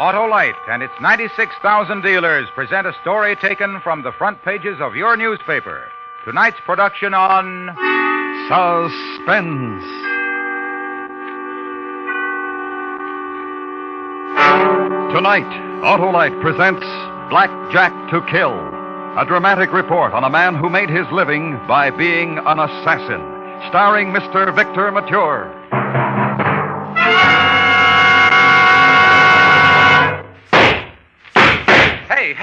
Autolite and its 96,000 dealers present a story taken from the front pages of your newspaper. Tonight's production on Suspense. Tonight, Autolite presents Black Jack to Kill, a dramatic report on a man who made his living by being an assassin, starring Mr. Victor Mature.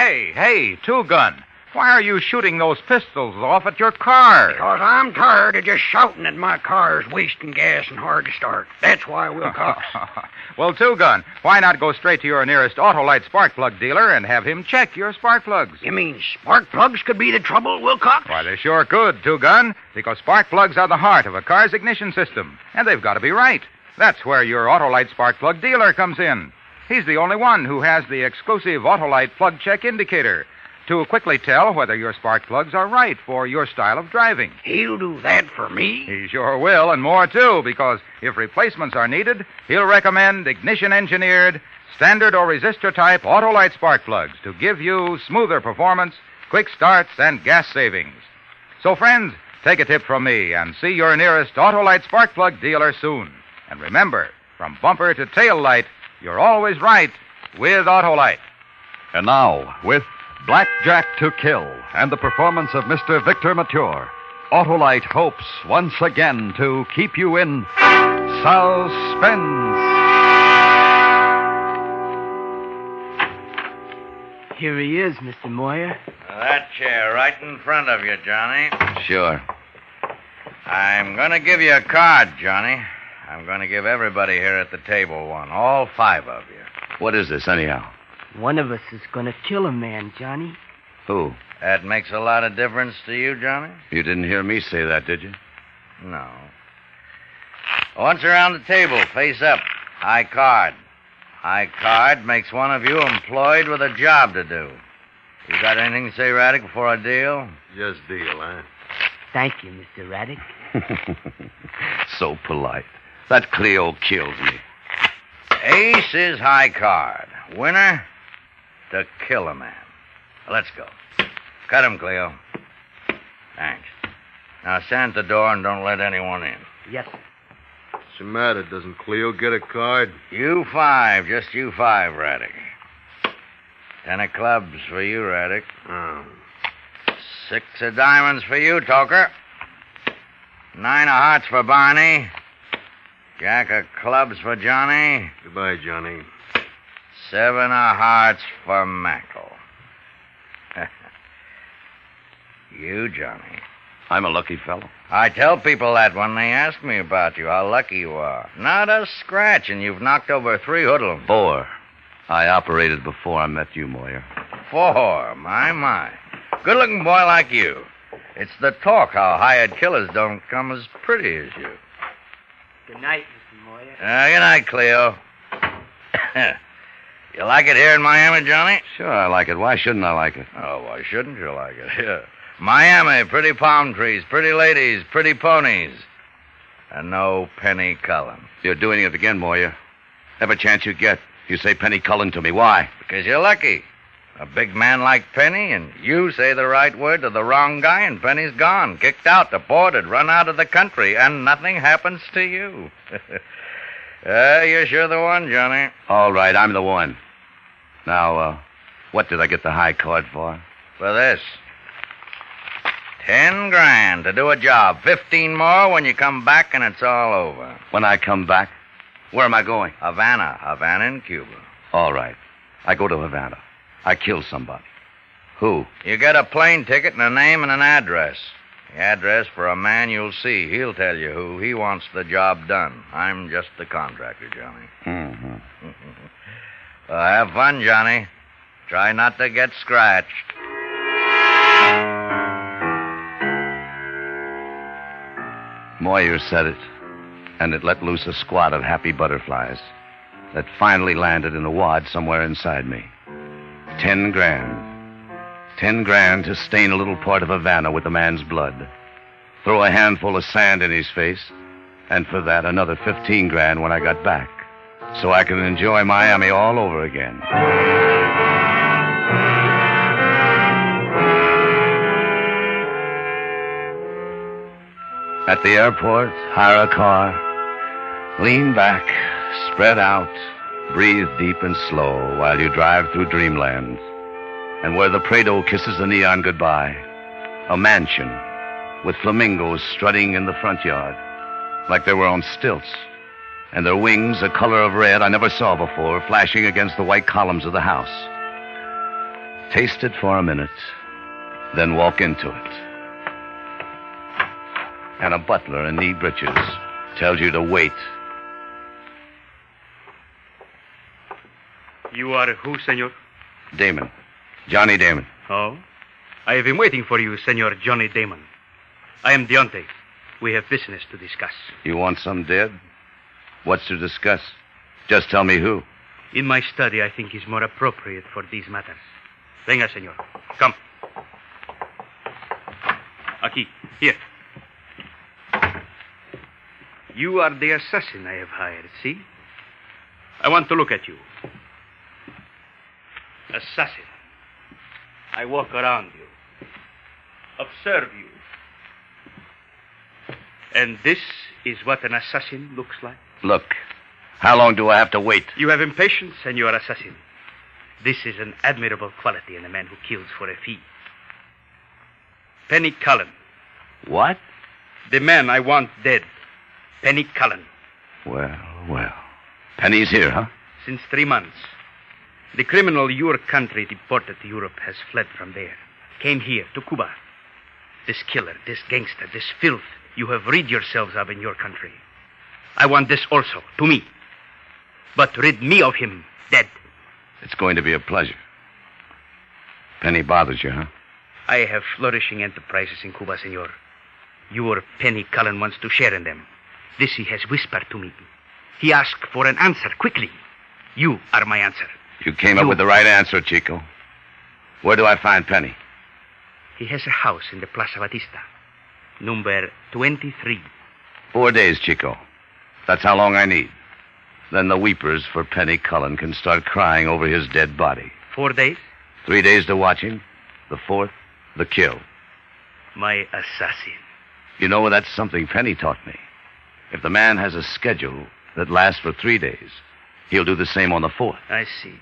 Hey, hey, Two Gun. Why are you shooting those pistols off at your car? Because I'm tired of just shouting at my cars, wasting gas and hard to start. That's why, Wilcox. well, Two Gun, why not go straight to your nearest Autolite spark plug dealer and have him check your spark plugs? you mean spark plugs could be the trouble, Wilcox? Why, they sure could, Two Gun, because spark plugs are the heart of a car's ignition system, and they've got to be right. That's where your Autolite spark plug dealer comes in. He's the only one who has the exclusive Autolite plug check indicator to quickly tell whether your spark plugs are right for your style of driving. He'll do that for me? He sure will, and more too, because if replacements are needed, he'll recommend ignition engineered, standard or resistor type Autolite spark plugs to give you smoother performance, quick starts, and gas savings. So, friends, take a tip from me and see your nearest Autolite spark plug dealer soon. And remember, from bumper to tail light, you're always right with Autolite. And now, with Black Jack to Kill and the performance of Mr. Victor Mature, Autolite hopes once again to keep you in suspense. Here he is, Mr. Moyer. That chair right in front of you, Johnny. Sure. I'm going to give you a card, Johnny. I'm going to give everybody here at the table one, all five of you. What is this, anyhow? One of us is going to kill a man, Johnny. Who? That makes a lot of difference to you, Johnny? You didn't hear me say that, did you? No. Once around the table, face up. High card. High card makes one of you employed with a job to do. You got anything to say, Raddick, before I deal? Just deal, eh? Thank you, Mr. Raddick. so polite. That Cleo kills me. Ace is high card. Winner to kill a man. Let's go. Cut him, Cleo. Thanks. Now stand at the door and don't let anyone in. Yes, sir. What's the matter? Doesn't Cleo get a card? You five, just you five, Raddick. Ten of clubs for you, Raddick. Oh. Six of diamonds for you, Toker. Nine of hearts for Barney. Jack of clubs for Johnny. Goodbye, Johnny. Seven of hearts for Mackle. you, Johnny. I'm a lucky fellow. I tell people that when they ask me about you, how lucky you are. Not a scratch, and you've knocked over three hoodlums. Four. I operated before I met you, Moyer. Four, my, my. Good looking boy like you. It's the talk how hired killers don't come as pretty as you. Good night, Mr. Moyer. Uh, good night, Cleo. you like it here in Miami, Johnny? Sure, I like it. Why shouldn't I like it? Oh, why shouldn't you like it? Yeah. Miami, pretty palm trees, pretty ladies, pretty ponies. And no Penny Cullen. You're doing it again, Moyer. Every chance you get, you say Penny Cullen to me. Why? Because you're lucky. A big man like Penny, and you say the right word to the wrong guy, and Penny's gone, kicked out, deported, run out of the country, and nothing happens to you. uh, you're sure the one, Johnny. All right, I'm the one. Now, uh, what did I get the high card for? For this. Ten grand to do a job. Fifteen more when you come back and it's all over. When I come back, where am I going? Havana. Havana in Cuba. All right. I go to Havana. I kill somebody. Who? You get a plane ticket and a name and an address. The address for a man you'll see. He'll tell you who. He wants the job done. I'm just the contractor, Johnny. Mm-hmm. Well, have fun, Johnny. Try not to get scratched. Moyer said it, and it let loose a squad of happy butterflies that finally landed in a wad somewhere inside me. Ten grand. Ten grand to stain a little part of Havana with a man's blood. Throw a handful of sand in his face, and for that another fifteen grand when I got back. so I can enjoy Miami all over again. At the airport, hire a car, lean back, spread out, breathe deep and slow while you drive through dreamland. And where the Prado kisses the neon goodbye, a mansion with flamingos strutting in the front yard like they were on stilts, and their wings a color of red I never saw before flashing against the white columns of the house. Taste it for a minute, then walk into it. And a butler in knee breeches tells you to wait. You are who, senor? Damon. Johnny Damon. Oh? I have been waiting for you, Senor Johnny Damon. I am Diante. We have business to discuss. You want some dead? What's to discuss? Just tell me who. In my study, I think is more appropriate for these matters. Venga, senor. Come. Aquí. Here. You are the assassin I have hired, see? I want to look at you. Assassin. I walk around you, observe you. And this is what an assassin looks like? Look, how long do I have to wait? You have impatience, and you senor assassin. This is an admirable quality in a man who kills for a fee. Penny Cullen, What? the man I want dead. Penny Cullen, Well, well. Penny's here, huh? since three months. The criminal your country deported to Europe has fled from there. Came here to Cuba. This killer, this gangster, this filth you have rid yourselves of in your country. I want this also, to me. But rid me of him, dead. It's going to be a pleasure. Penny bothers you, huh? I have flourishing enterprises in Cuba, senor. Your Penny Cullen wants to share in them. This he has whispered to me. He asked for an answer quickly. You are my answer. You came up with the right answer, Chico. Where do I find Penny? He has a house in the Plaza Batista, number 23. Four days, Chico. That's how long I need. Then the weepers for Penny Cullen can start crying over his dead body. Four days? Three days to watch him. The fourth, the kill. My assassin. You know, that's something Penny taught me. If the man has a schedule that lasts for three days, he'll do the same on the fourth. I see.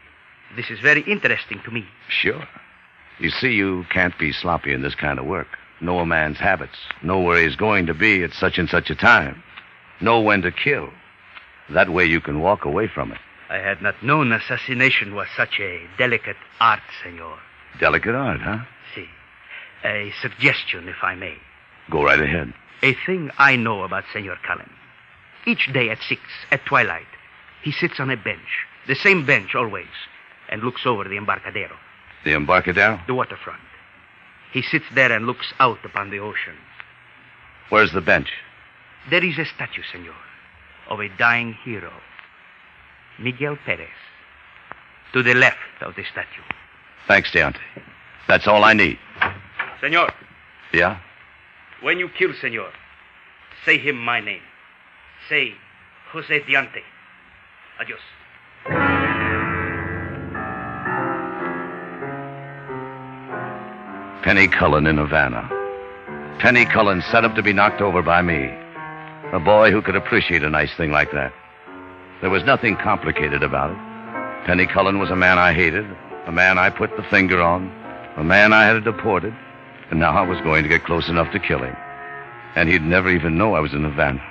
This is very interesting to me. Sure. You see, you can't be sloppy in this kind of work. Know a man's habits. Know where he's going to be at such and such a time. Know when to kill. That way you can walk away from it. I had not known assassination was such a delicate art, senor. Delicate art, huh? See. A suggestion, if I may. Go right ahead. A thing I know about Senor Cullen. Each day at six, at twilight, he sits on a bench, the same bench always, and looks over the embarcadero, The Embarcadero? the waterfront. He sits there and looks out upon the ocean. Where's the bench? There is a statue, senor, of a dying hero, Miguel Perez. To the left of the statue. Thanks, Diante. That's all I need. Senor, Yeah? when you kill Senor, say him my name. Say Jose Diante. Adios. Penny Cullen in Havana. Penny Cullen set up to be knocked over by me. A boy who could appreciate a nice thing like that. There was nothing complicated about it. Penny Cullen was a man I hated, a man I put the finger on, a man I had deported, and now I was going to get close enough to kill him. And he'd never even know I was in Havana.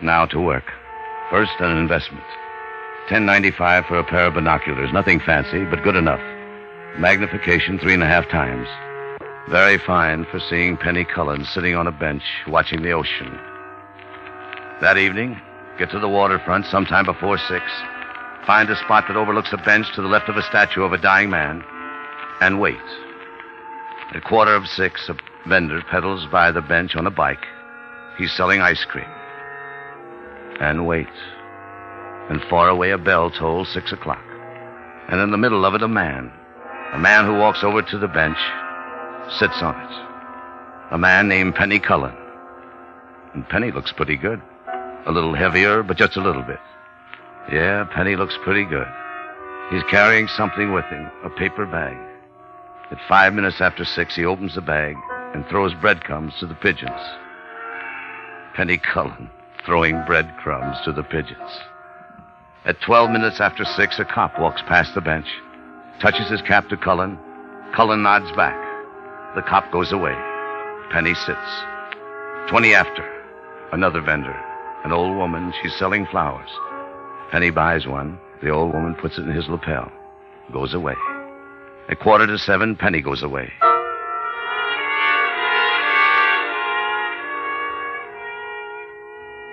Now to work. First, an investment. 1095 for a pair of binoculars. Nothing fancy, but good enough. Magnification three and a half times. Very fine for seeing Penny Cullen sitting on a bench watching the ocean. That evening, get to the waterfront sometime before six. Find a spot that overlooks a bench to the left of a statue of a dying man. And wait. At quarter of six, a vendor pedals by the bench on a bike. He's selling ice cream. And wait. And far away a bell tolls six o'clock. And in the middle of it, a man. A man who walks over to the bench, sits on it. A man named Penny Cullen. And Penny looks pretty good. A little heavier, but just a little bit. Yeah, Penny looks pretty good. He's carrying something with him, a paper bag. At five minutes after six, he opens the bag and throws breadcrumbs to the pigeons. Penny Cullen throwing breadcrumbs to the pigeons. At 12 minutes after 6, a cop walks past the bench, touches his cap to Cullen. Cullen nods back. The cop goes away. Penny sits. 20 after, another vendor, an old woman. She's selling flowers. Penny buys one. The old woman puts it in his lapel, goes away. At quarter to seven, Penny goes away.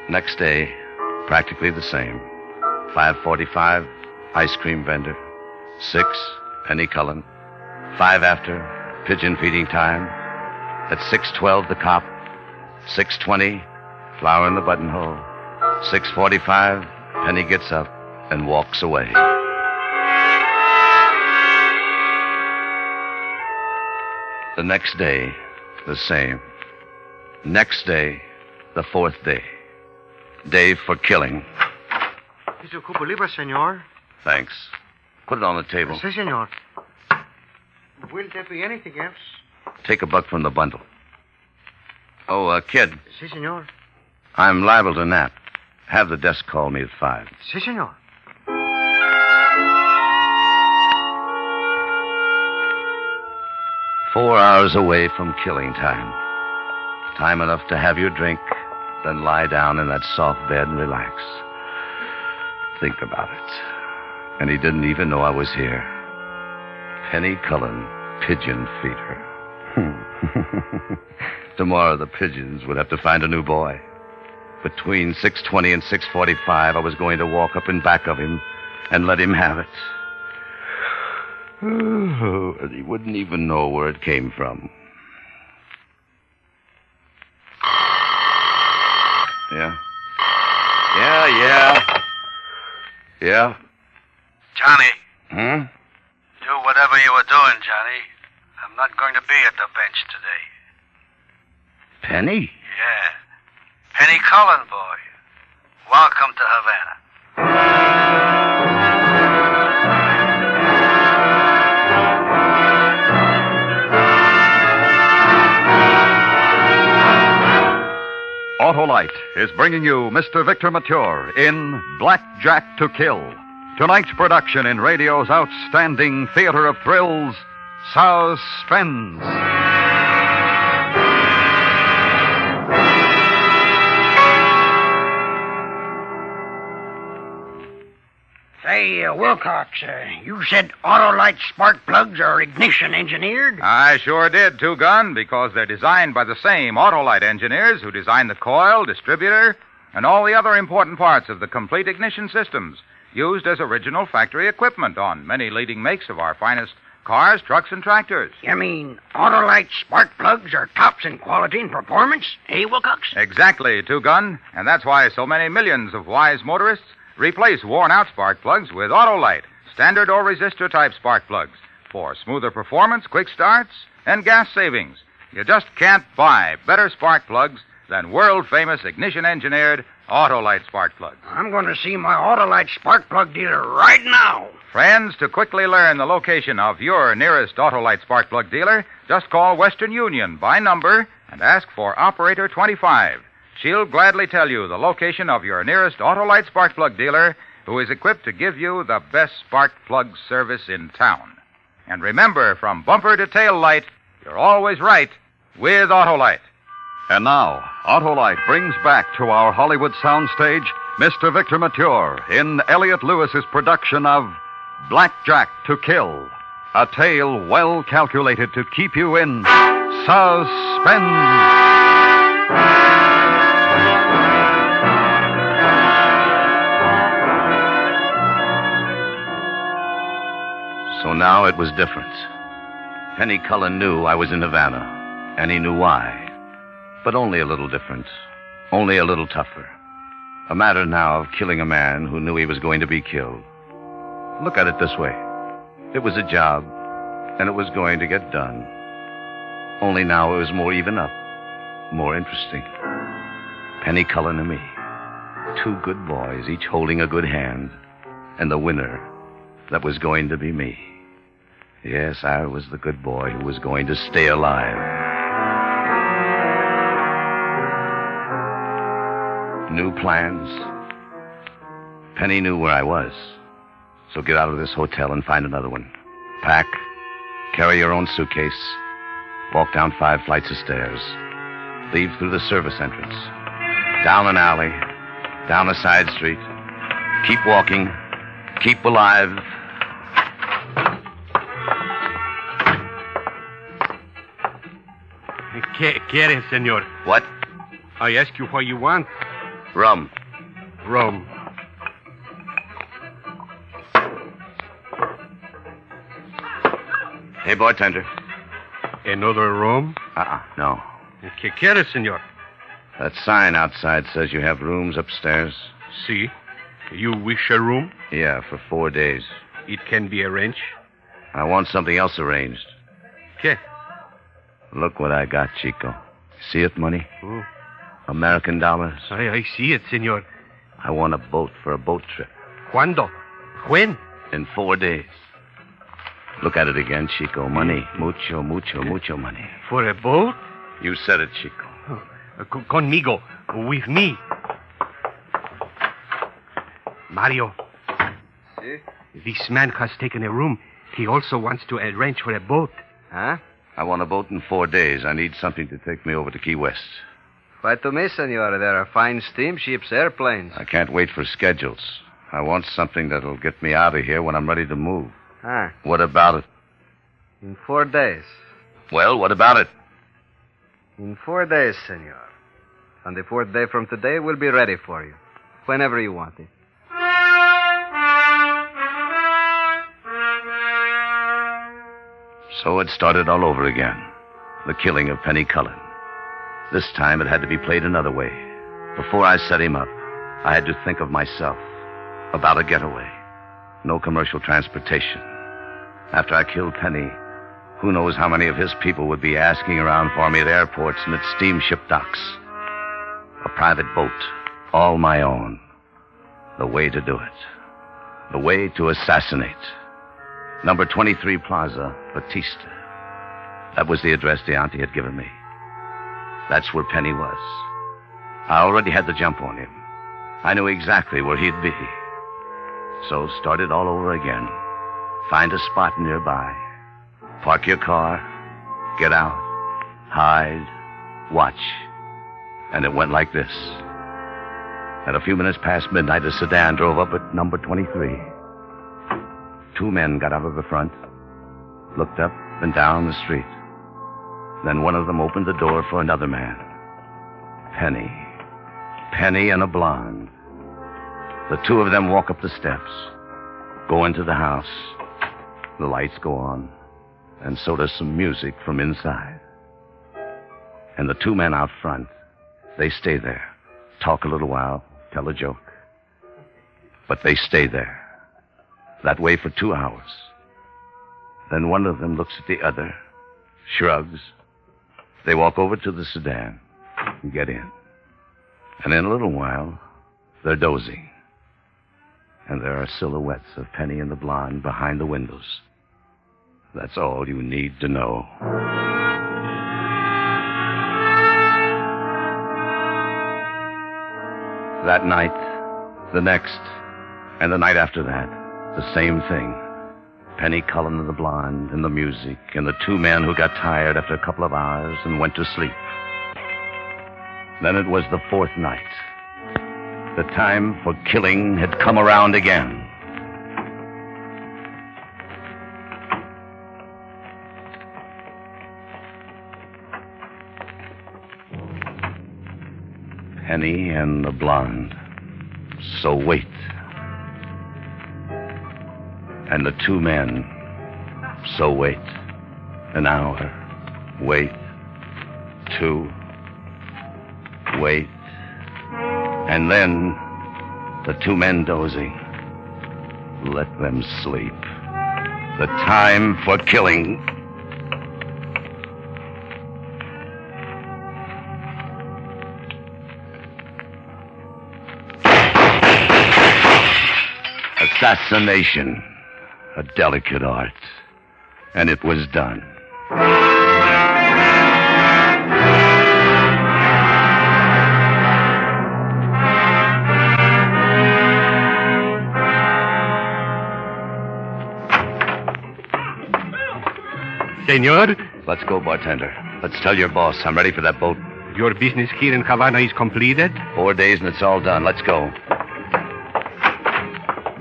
Next day, practically the same. 545, ice cream vendor. 6, Penny Cullen. 5 after, pigeon feeding time. At 612, the cop. 620, flower in the buttonhole. 645, Penny gets up and walks away. The next day, the same. Next day, the fourth day. Day for killing. ¿Y su Cuba libre, señor? Thanks. Put it on the table. Sí, señor. Will there be anything else? Take a buck from the bundle. Oh, uh, kid, Sí, señor. I'm liable to nap. Have the desk call me at five. Sí, señor. Four hours away from killing time. Time enough to have your drink, then lie down in that soft bed and relax. Think about it. And he didn't even know I was here. Penny Cullen, pigeon feeder. Hmm. Tomorrow the pigeons would have to find a new boy. Between 6:20 and 6:45 I was going to walk up in back of him and let him have it. Oh, and he wouldn't even know where it came from. Yeah. Yeah, yeah. Yeah. Johnny, Hmm? do whatever you were doing, Johnny. I'm not going to be at the bench today. Penny? Yeah. Penny Cullen, boy. Welcome to Havana. Autolite is bringing you Mr. Victor Mature in Black Jack to Kill. Tonight's production in radio's outstanding theater of thrills, Suspense. Say, uh, Wilcox, uh, you said Autolite spark plugs are ignition engineered? I sure did, Two Gun, because they're designed by the same Autolite engineers who designed the coil, distributor, and all the other important parts of the complete ignition systems used as original factory equipment on many leading makes of our finest cars, trucks, and tractors. You mean Autolite spark plugs are tops in quality and performance? Eh, Wilcox? Exactly, Two Gun, and that's why so many millions of wise motorists replace worn out spark plugs with Autolite, standard or resistor type spark plugs for smoother performance, quick starts, and gas savings. You just can't buy better spark plugs than world famous ignition engineered Autolite spark plugs. I'm going to see my Autolite spark plug dealer right now. Friends, to quickly learn the location of your nearest Autolite spark plug dealer, just call Western Union by number and ask for Operator 25. She'll gladly tell you the location of your nearest Autolite spark plug dealer who is equipped to give you the best spark plug service in town. And remember, from bumper to tail light, you're always right with Autolite. And now, Autolite brings back to our Hollywood soundstage Mr. Victor Mature in Elliott Lewis's production of Black Jack to Kill, a tale well calculated to keep you in suspense. Now it was different. Penny Cullen knew I was in Havana, and he knew why. But only a little different, only a little tougher. A matter now of killing a man who knew he was going to be killed. Look at it this way it was a job, and it was going to get done. Only now it was more even up, more interesting. Penny Cullen and me. Two good boys, each holding a good hand. And the winner, that was going to be me. Yes, I was the good boy who was going to stay alive. New plans. Penny knew where I was. So get out of this hotel and find another one. Pack, carry your own suitcase, walk down five flights of stairs, leave through the service entrance, down an alley, down a side street, keep walking, keep alive. ¿Qué quieres, señor? What? I ask you what you want. Rum. Rum. Hey, bartender. Another room? Uh-uh, no. ¿Qué quieres, señor? That sign outside says you have rooms upstairs. See? You wish a room? Yeah, for four days. It can be arranged. I want something else arranged. ¿Qué? Look what I got, Chico. See it, money? Oh. American dollars. I, I see it, senor. I want a boat for a boat trip. ¿Cuándo? When? In four days. Look at it again, Chico. Money. Mucho, mucho, mucho money. For a boat? You said it, Chico. Uh, con- conmigo. With me. Mario. Si? This man has taken a room. He also wants to arrange for a boat. Huh? I want a boat in four days. I need something to take me over to Key West. Why to me, senor? There are fine steamships, airplanes. I can't wait for schedules. I want something that'll get me out of here when I'm ready to move. Huh? What about it? In four days. Well, what about it? In four days, senor. On the fourth day from today, we'll be ready for you. Whenever you want it. So it started all over again. The killing of Penny Cullen. This time it had to be played another way. Before I set him up, I had to think of myself. About a getaway. No commercial transportation. After I killed Penny, who knows how many of his people would be asking around for me at airports and at steamship docks. A private boat, all my own. The way to do it. The way to assassinate. Number 23 Plaza, Batista. That was the address Diante had given me. That's where Penny was. I already had the jump on him. I knew exactly where he'd be. So started all over again. Find a spot nearby. Park your car. Get out. Hide. Watch. And it went like this. At a few minutes past midnight, a sedan drove up at number 23. Two men got out of the front, looked up and down the street. Then one of them opened the door for another man. Penny. Penny and a blonde. The two of them walk up the steps, go into the house. The lights go on, and so does some music from inside. And the two men out front, they stay there, talk a little while, tell a joke. But they stay there, that way for two hours. Then one of them looks at the other, shrugs. They walk over to the sedan and get in. And in a little while, they're dozing. And there are silhouettes of Penny and the blonde behind the windows. That's all you need to know. That night, the next, and the night after that, the same thing. Penny Cullen and the blonde, and the music, and the two men who got tired after a couple of hours and went to sleep. Then it was the fourth night. The time for killing had come around again. Penny and the blonde. So wait and the two men. So wait. An hour. Wait. Two. Wait. And then the two men dozing. Let them sleep. The time for killing. Assassination. A delicate art. And it was done. Senor, Let's go, bartender. Let's tell your boss I'm ready for that boat. your business here in Havana is completed. Four days and it's all done. Let's go.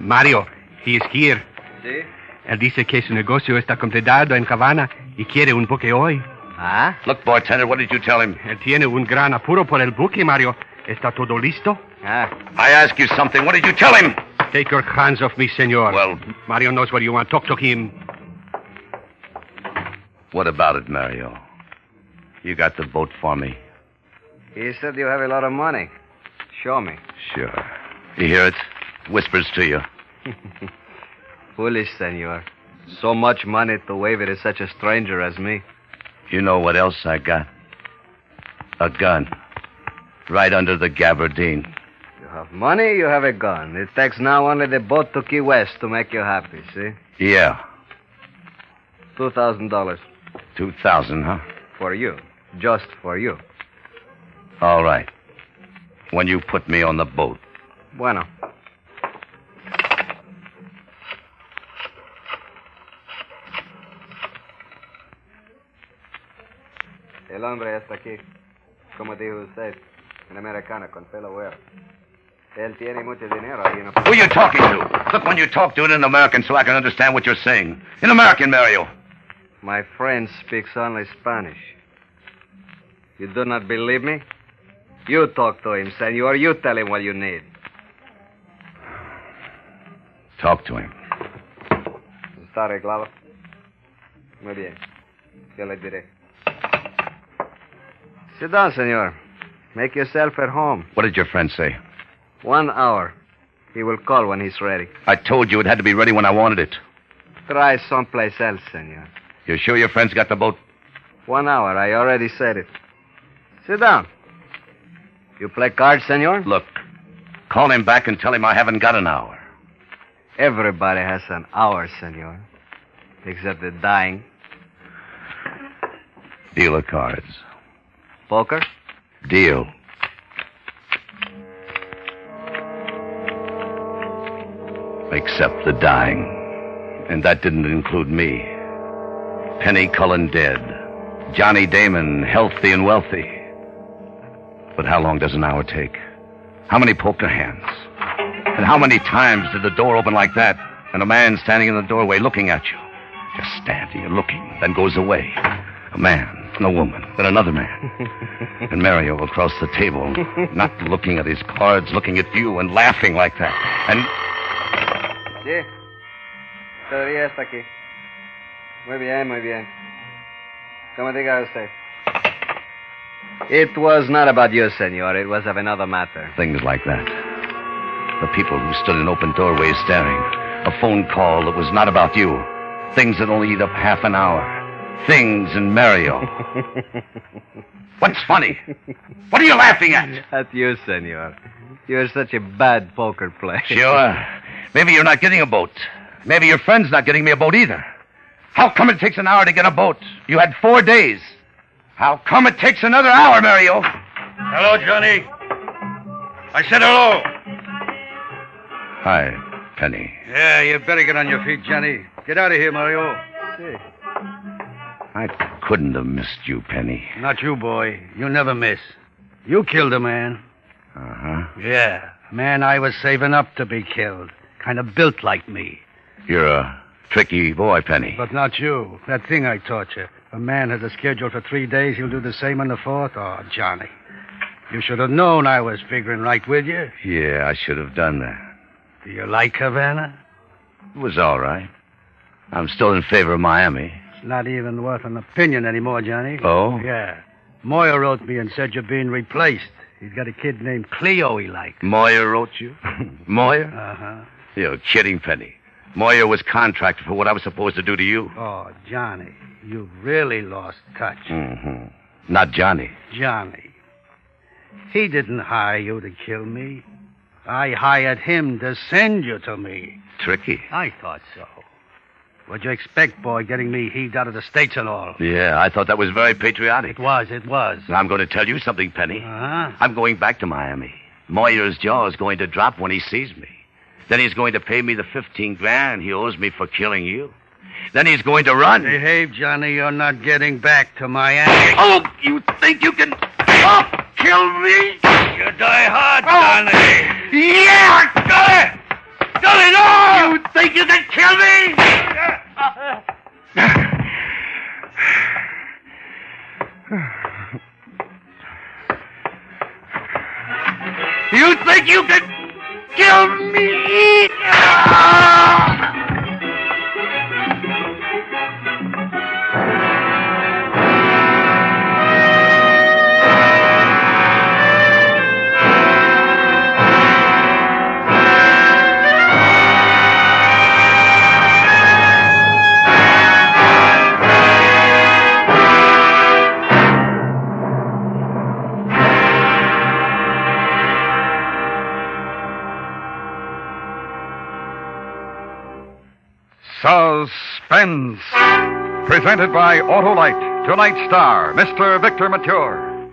Mario, he is here. ¿Sí? Él dice que su negocio está completado en Havana y quiere un buque hoy. Ah? Look, bartender, what did you tell him? Él tiene un gran apuro por el buque, Mario. ¿Está todo listo? Ah. I ask you something. What did you tell him? Take your hands off me, senor. Well, Mario knows what you want. Talk to him. what about it, Mario? You got the boat for me? He said you have a lot of money. Show me. Sure. You hear it? Whispers to you. Foolish, senor. So much money to wave it to such a stranger as me. You know what else I got? A gun. Right under the gabardine. You have money, you have a gun. It takes now only the boat to Key West to make you happy, see? Yeah. Two thousand dollars Two thousand, huh? for you. Just for you. All right. When you put me on the boat. Bueno. El hombre está aquí. Como dijo usted, un americano con pelo güero. Él tiene mucho dinero ahí en Who are you talking to? Look, when you talk, do it in American so I can understand what you're saying. In American, Mario. My friend speaks only Spanish. You do not believe me? You talk to him, senor. You tell him what you need. Talk to him. ¿Está arreglado? Muy bien. Yo le diré. Sit down, senor. Make yourself at home. What did your friend say? One hour. He will call when he's ready. I told you it had to be ready when I wanted it. Try someplace else, senor. You sure your friend's got the boat? One hour. I already said it. Sit down. You play cards, senor? Look, call him back and tell him I haven't got an hour. Everybody has an hour, senor. Except the dying. Deal of cards. Poker? Deal. Except the dying. And that didn't include me. Penny Cullen dead. Johnny Damon healthy and wealthy. But how long does an hour take? How many poker hands? And how many times did the door open like that and a man standing in the doorway looking at you? Just standing and looking, then goes away. A man, and a woman, then another man. and Mario across the table, not looking at his cards, looking at you and laughing like that. And Sí. Todavía está aquí. Muy bien, muy bien. Como diga usted. It was not about you, senor. It was of another matter. things like that. The people who stood in open doorways staring. A phone call that was not about you. Things that only eat up half an hour. Things in Mario. What's funny? What are you laughing at? At you, senor. You're such a bad poker player. Sure. Maybe you're not getting a boat. Maybe your friend's not getting me a boat either. How come it takes an hour to get a boat? You had four days. How come it takes another hour, Mario? Hello, Johnny. I said hello. Hi, Penny. Yeah, you better get on your feet, Johnny. Get out of here, Mario. I couldn't have missed you, Penny. Not you, boy. You never miss. You killed a man. Uh huh. Yeah, a man I was saving up to be killed. Kind of built like me. You're a tricky boy, Penny. But not you. That thing I taught you. A man has a schedule for three days. He'll do the same on the fourth. Oh, Johnny. You should have known I was figuring right with you. Yeah, I should have done that. Do you like Havana? It was all right. I'm still in favor of Miami. Not even worth an opinion anymore, Johnny. Oh? Yeah. Moyer wrote me and said you're being replaced. He's got a kid named Cleo he likes. Moyer wrote you? Moyer? Uh-huh. You're kidding, Penny. Moyer was contracted for what I was supposed to do to you. Oh, Johnny, you've really lost touch. Mm-hmm. Not Johnny. Johnny. He didn't hire you to kill me. I hired him to send you to me. Tricky. I thought so. What'd you expect, boy, getting me heaved out of the States and all? Yeah, I thought that was very patriotic. It was, it was. I'm going to tell you something, Penny. Uh-huh. I'm going back to Miami. Moyer's jaw is going to drop when he sees me. Then he's going to pay me the 15 grand he owes me for killing you. Then he's going to run. Behave, Johnny. You're not getting back to Miami. Oh, you think you can oh, kill me? You die hard, Johnny. Yeah, got it! It all! You think you can kill me? You think you can kill me? Presented by Autolite. Tonight's star, Mr. Victor Mature.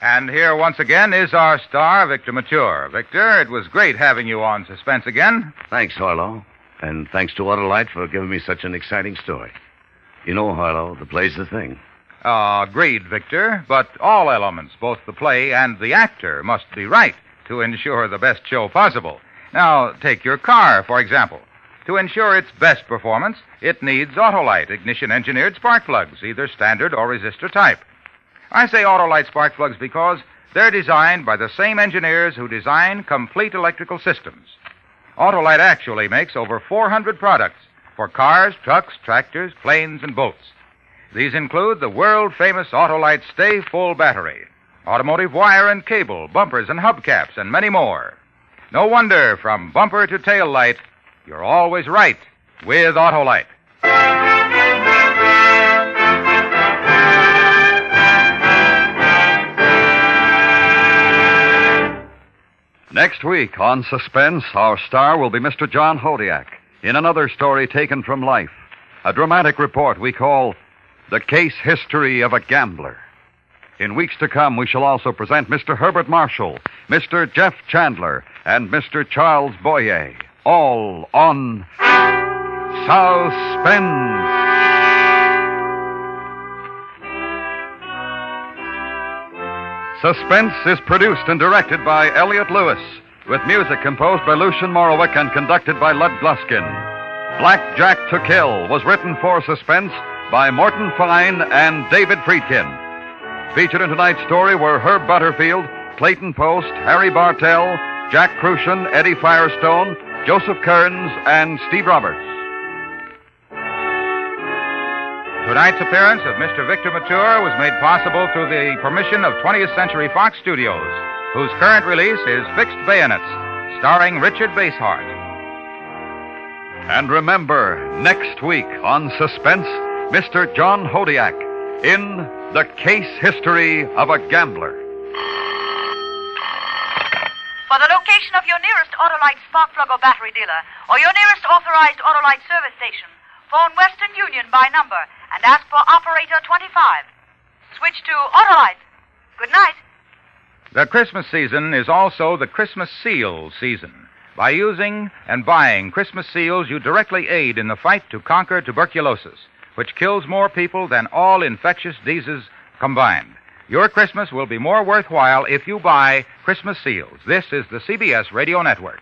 And here once again is our star, Victor Mature. Victor, it was great having you on Suspense again. Thanks, Harlow. And thanks to Autolite for giving me such an exciting story. You know, Harlow, the play's the thing. Ah, agreed, Victor. But all elements, both the play and the actor, must be right to ensure the best show possible. Now, take your car, for example. To ensure its best performance, it needs Autolite ignition engineered spark plugs, either standard or resistor type. I say Autolite spark plugs because they're designed by the same engineers who design complete electrical systems. Autolite actually makes over 400 products for cars, trucks, tractors, planes, and boats. These include the world famous Autolite Stay Full battery, automotive wire and cable, bumpers and hubcaps, and many more. No wonder from bumper to tail light, you're always right with Autolite. Next week on Suspense, our star will be Mr. John Hodiak in another story taken from life. A dramatic report we call The Case History of a Gambler. In weeks to come, we shall also present Mr. Herbert Marshall, Mr. Jeff Chandler, and Mr. Charles Boyer, all on Suspense. Suspense is produced and directed by Elliott Lewis, with music composed by Lucien Moraweck and conducted by Lud Gluskin. Black Jack to Kill was written for Suspense by Morton Fine and David Friedkin. Featured in tonight's story were Herb Butterfield, Clayton Post, Harry Bartell, Jack Kruschen, Eddie Firestone, Joseph Kearns, and Steve Roberts. Tonight's appearance of Mr. Victor Mature was made possible through the permission of 20th Century Fox Studios, whose current release is Fixed Bayonets, starring Richard Basehart. And remember, next week on Suspense, Mr. John Hodiak in The Case History of a Gambler. For the location of your nearest Autolite spark plug or battery dealer, or your nearest authorized Autolite service station, phone Western Union by number and ask for operator 25. Switch to Autolite. Good night. The Christmas season is also the Christmas seal season. By using and buying Christmas seals, you directly aid in the fight to conquer tuberculosis, which kills more people than all infectious diseases combined. Your Christmas will be more worthwhile if you buy Christmas seals. This is the CBS Radio Network.